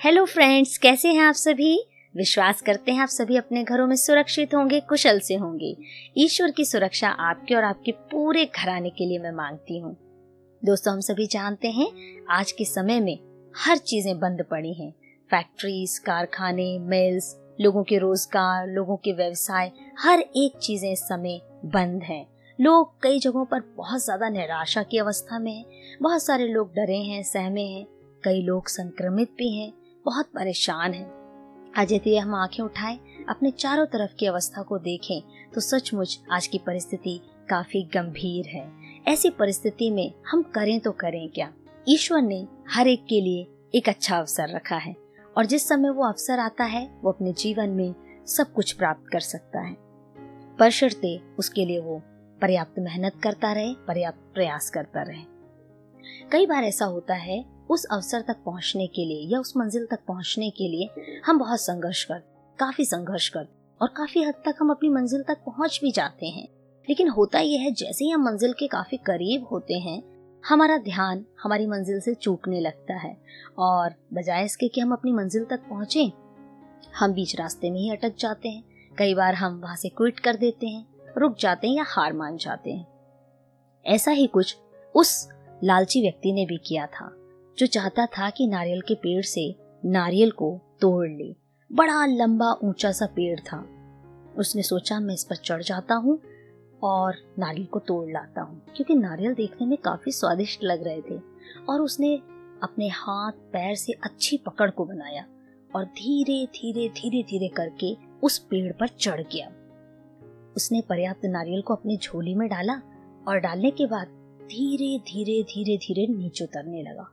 Hello friends कैसे हैं आप सभी? विश्वास करते हैं आप सभी अपने घरों में सुरक्षित होंगे, कुशल से होंगे। ईश्वर की सुरक्षा आपके और आपके पूरे घराने के लिए मैं मांगती हूँ। दोस्तों, हम सभी जानते हैं, आज के समय में हर चीज़ें बंद पड़ी हैं। फैक्ट्रीज कारखाने मिल्स लोगों के रोज़गार, लोगों के व्यवसाय, हर एक चीज़ें इस समय बंद हैं। लोग कई जगहों पर बहुत ज़्यादा निराशा की अवस्था में हैं। बहुत सारे लोग डरे हैं, सहमे हैं। कई लोग संक्रमित भी हैं। बहुत परेशान है। आज यदि हम आँखें उठाएँ, अपने चारों तरफ़ की अवस्था को देखें तो सचमुच आज की परिस्थिति काफ़ी गंभीर है। ऐसी परिस्थिति में हम करें तो करें क्या? ईश्वर ने हर एक के लिए एक अच्छा अवसर रखा है, और जिस समय वो अवसर आता है, वो अपने जीवन में सब कुछ प्राप्त कर सकता है। बशर्ते उसके लिए वो पर्याप्त मेहनत करता रहे, पर्याप्त प्रयास करता रहे। कई बार ऐसा होता है उस अवसर तक पहुँचने के लिए या उस मंजिल तक पहुँचने के लिए हम बहुत संघर्ष कर, काफ़ी संघर्ष कर और काफ़ी हद तक हम अपनी मंजिल तक पहुँच भी जाते हैं। लेकिन होता यह है, जैसे ही हम मंजिल के काफ़ी करीब होते हैं, हमारा ध्यान हमारी मंजिल से चूकने लगता है और बजाय इसके कि हम अपनी मंजिल तक पहुँचे, हम बीच रास्ते में ही अटक जाते हैं। कई बार हम वहाँ से क्विट कर देते हैं, रुक जाते हैं या हार मान जाते हैं। ऐसा ही कुछ उस लालची व्यक्ति ने भी किया था। जो चाहता था कि नारियल के पेड़ से नारियल को तोड़ ले। बड़ा लंबा, ऊँचा सा पेड़ था। उसने सोचा, मैं इस पर चढ़ जाता हूँ और नारियल को तोड़ लाता हूँ। क्योंकि नारियल देखने में काफ़ी स्वादिष्ट लग रहे थे और उसने अपने हाथ, पैर से अच्छी पकड़ को बनाया और धीरे धीरे धीरे धीरे करके उस पेड़ पर चढ़ गया। उसने पर्याप्त नारियल को अपनी झोली में डाला और डालने के बाद धीरे धीरे धीरे धीरे नीचे उतरने लगा।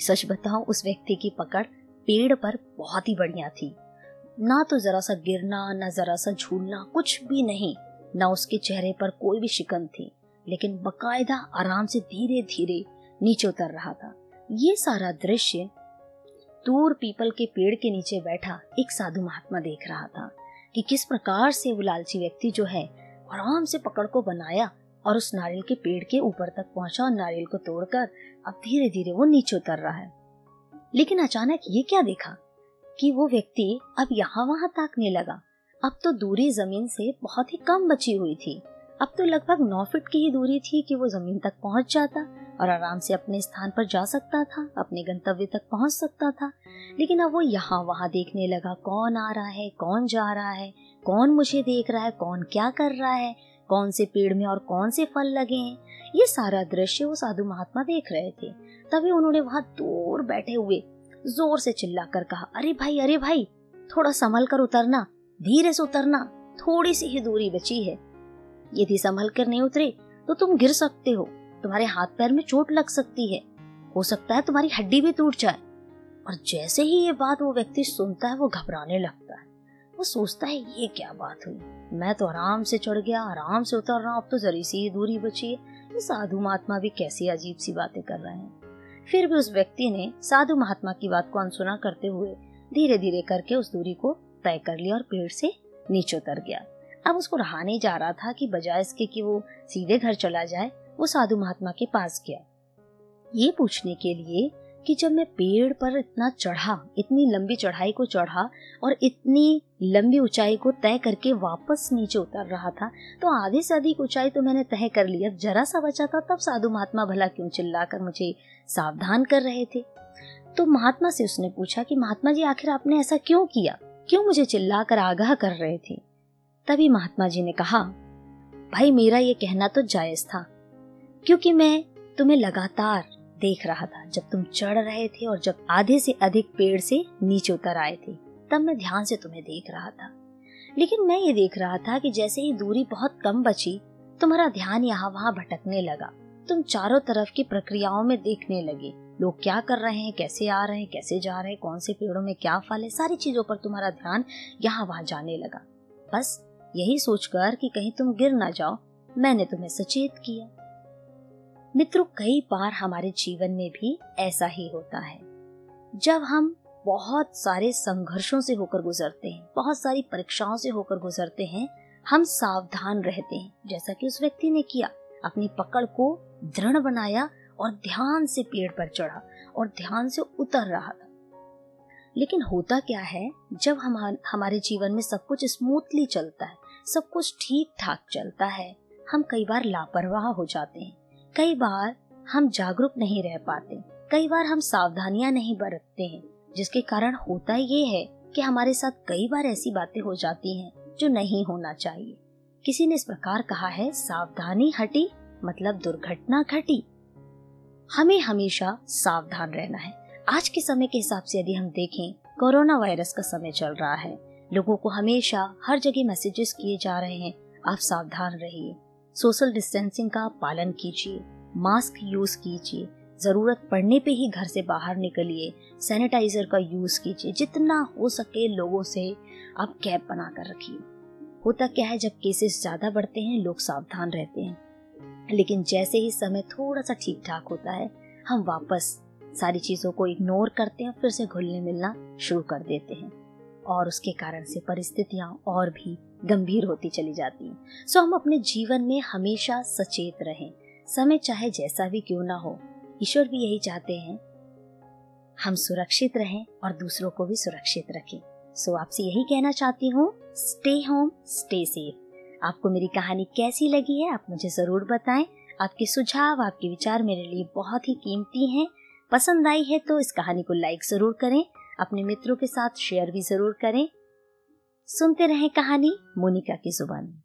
सच बताऊँ, उस व्यक्ति की पकड़ पेड़ पर बहुत ही बढ़िया थी। ना तो जरा सा गिरना, ना जरा सा झूलना, कुछ भी नहीं। ना उसके चेहरे पर कोई भी शिकन थी, लेकिन बकायदा आराम से धीरे धीरे नीचे उतर रहा था। ये सारा दृश्य दूर पीपल के पेड़ के नीचे बैठा एक साधु महात्मा देख रहा था कि किस प्रकार से वो लालची व्यक्ति जो है, आराम से पकड़ को बनाया और उस नारियल के पेड़ के ऊपर तक पहुँचा और नारियल को तोड़कर अब धीरे धीरे वो नीचे उतर रहा है। लेकिन अचानक ये क्या देखा? कि वो व्यक्ति अब यहाँ वहाँ ताकने लगा। अब तो दूरी ज़मीन से बहुत ही कम बची हुई थी। अब तो लगभग नौ फीट की ही दूरी थी कि वो ज़मीन तक पहुँच जाता और आराम से अपने स्थान पर जा सकता था, अपने गंतव्य तक पहुँच सकता था। लेकिन अब वो यहाँ वहाँ देखने लगा, कौन आ रहा है, कौन जा रहा है, कौन मुझे देख रहा है, कौन क्या कर रहा है। कौन से पेड़ में और कौन से फल लगे हैं। ये सारा दृश्य वो साधु महात्मा देख रहे थे। तभी उन्होंने वहाँ दूर बैठे हुए ज़ोर से चिल्लाकर कहा, अरे भाई अरे भाई, थोड़ा संभल कर उतरना, धीरे से उतरना, थोड़ी सी ही दूरी बची है। यदि संभल कर नहीं उतरे तो तुम गिर सकते हो, तुम्हारे हाथ पैर में चोट लग सकती है, हो सकता है तुम्हारी हड्डी भी टूट जाए। और जैसे ही ये बात वो व्यक्ति सुनता है, वो घबराने लगता है। वो सोचता है, ये क्या बात हुई? मैं तो आराम से चढ़ गया, आराम से उतर रहा हूँ, अब तो जरी सी दूरी बची है। ये साधु महात्मा भी कैसी अजीब सी बातें कर रहे हैं। फिर भी उस व्यक्ति ने साधु महात्मा की बात को अनसुना करते हुए धीरे धीरे करके उस दूरी को तय कर लिया और पेड़ से नीचे उतर गया। अब उसको रहा नहीं जा रहा था कि बजाय इसके कि वो सीधे घर चला जाए, वो साधु महात्मा के पास गया। ये पूछने के लिए कि जब मैं पेड़ पर इतना चढ़ा, इतनी लंबी चढ़ाई को चढ़ा और इतनी लंबी ऊंचाई को तय करके वापस नीचे उतर रहा था तो आधे से अधिक ऊंचाई तो मैंने तय कर लिया जरा सा बचा था, तब साधु महात्मा भला क्यों चिल्लाकर मुझे सावधान कर रहे थे? तो महात्मा से उसने पूछा कि, महात्मा जी, आखिर आपने ऐसा क्यों किया? क्यों मुझे चिल्लाकर आगाह कर रहे थे? तभी महात्मा जी ने कहा, भाई, मेरा ये कहना तो जायज़ था, क्योंकि मैं तुम्हें लगातार देख रहा था। जब तुम चढ़ रहे थे और जब आधे से अधिक पेड़ से नीचे उतर आए थे, तब मैं ध्यान से तुम्हें देख रहा था। लेकिन मैं ये देख रहा था कि जैसे ही दूरी बहुत कम बची, तुम्हारा ध्यान यहाँ वहाँ भटकने लगा। तुम चारों तरफ़ की प्रक्रियाओं में देखने लगे। लोग क्या कर रहे हैं, कैसे आ रहे हैं, कैसे जा रहे हैं, कौन से पेड़ों में क्या फल है, सारी चीज़ों पर तुम्हारा ध्यान यहाँ वहाँ जाने लगा। बस यही सोचकर कि कहीं तुम गिर ना जाओ, मैंने तुम्हें सचेत किया। मित्रों, कई बार हमारे जीवन में भी ऐसा ही होता है। जब हम बहुत सारे संघर्षों से होकर गुजरते हैं, बहुत सारी परीक्षाओं से होकर गुजरते हैं, हम सावधान रहते हैं। जैसा कि उस व्यक्ति ने किया, अपनी पकड़ को दृढ़ बनाया और ध्यान से पेड़ पर चढ़ा और ध्यान से उतर रहा था। लेकिन होता क्या है, जब हम, हमारे जीवन में सब कुछ स्मूथली चलता है, सब कुछ ठीक ठाक चलता है, हम कई बार लापरवाह हो जाते हैं। कई बार हम जागरूक नहीं रह पाते, कई बार हम सावधानियाँ नहीं बरतते हैं, जिसके कारण होता ये है कि हमारे साथ कई बार ऐसी बातें हो जाती हैं जो नहीं होना चाहिए। किसी ने इस प्रकार कहा है, सावधानी हटी मतलब दुर्घटना घटी। हमें हमेशा सावधान रहना है। आज के समय के हिसाब से यदि हम देखें, कोरोना वायरस का समय चल रहा है। लोगों को हमेशा हर जगह मैसेजेस किए जा रहे हैं, आप सावधान रहिए। सोशल डिस्टेंसिंग का पालन कीजिए, मास्क यूज़ कीजिए, ज़रूरत पड़ने पे ही घर से बाहर निकलिए, सैनिटाइजर का यूज़ कीजिए, जितना हो सके लोगों से आप कैप बना कर रखिए। होता क्या है, जब केसेस ज़्यादा बढ़ते हैं, लोग सावधान रहते हैं। लेकिन जैसे ही समय थोड़ा सा ठीक ठाक होता है, हम वापस सारी चीज़ों को इग्नोर करते हैं, फिर से घुलने मिलना शुरू कर देते हैं। और उसके कारण से परिस्थितियाँ और भी गंभीर होती चली जाती हैं। सो हम अपने जीवन में हमेशा सचेत रहें। समय चाहे जैसा भी क्यों ना हो, ईश्वर भी यही चाहते हैं। हम सुरक्षित रहें और दूसरों को भी सुरक्षित रखें। सो आपसे यही कहना चाहती हूँ स्टे होम स्टे सेफ़ आपको मेरी कहानी कैसी लगी है, आप मुझे ज़रूर बताएँ। आपके सुझाव, आपके विचार मेरे लिए बहुत ही कीमती हैं। पसंद आई है तो इस कहानी को लाइक ज़रूर करें। अपने मित्रों के साथ शेयर भी ज़रूर करें। सुनते रहें कहानी मोनिका की ज़ुबान।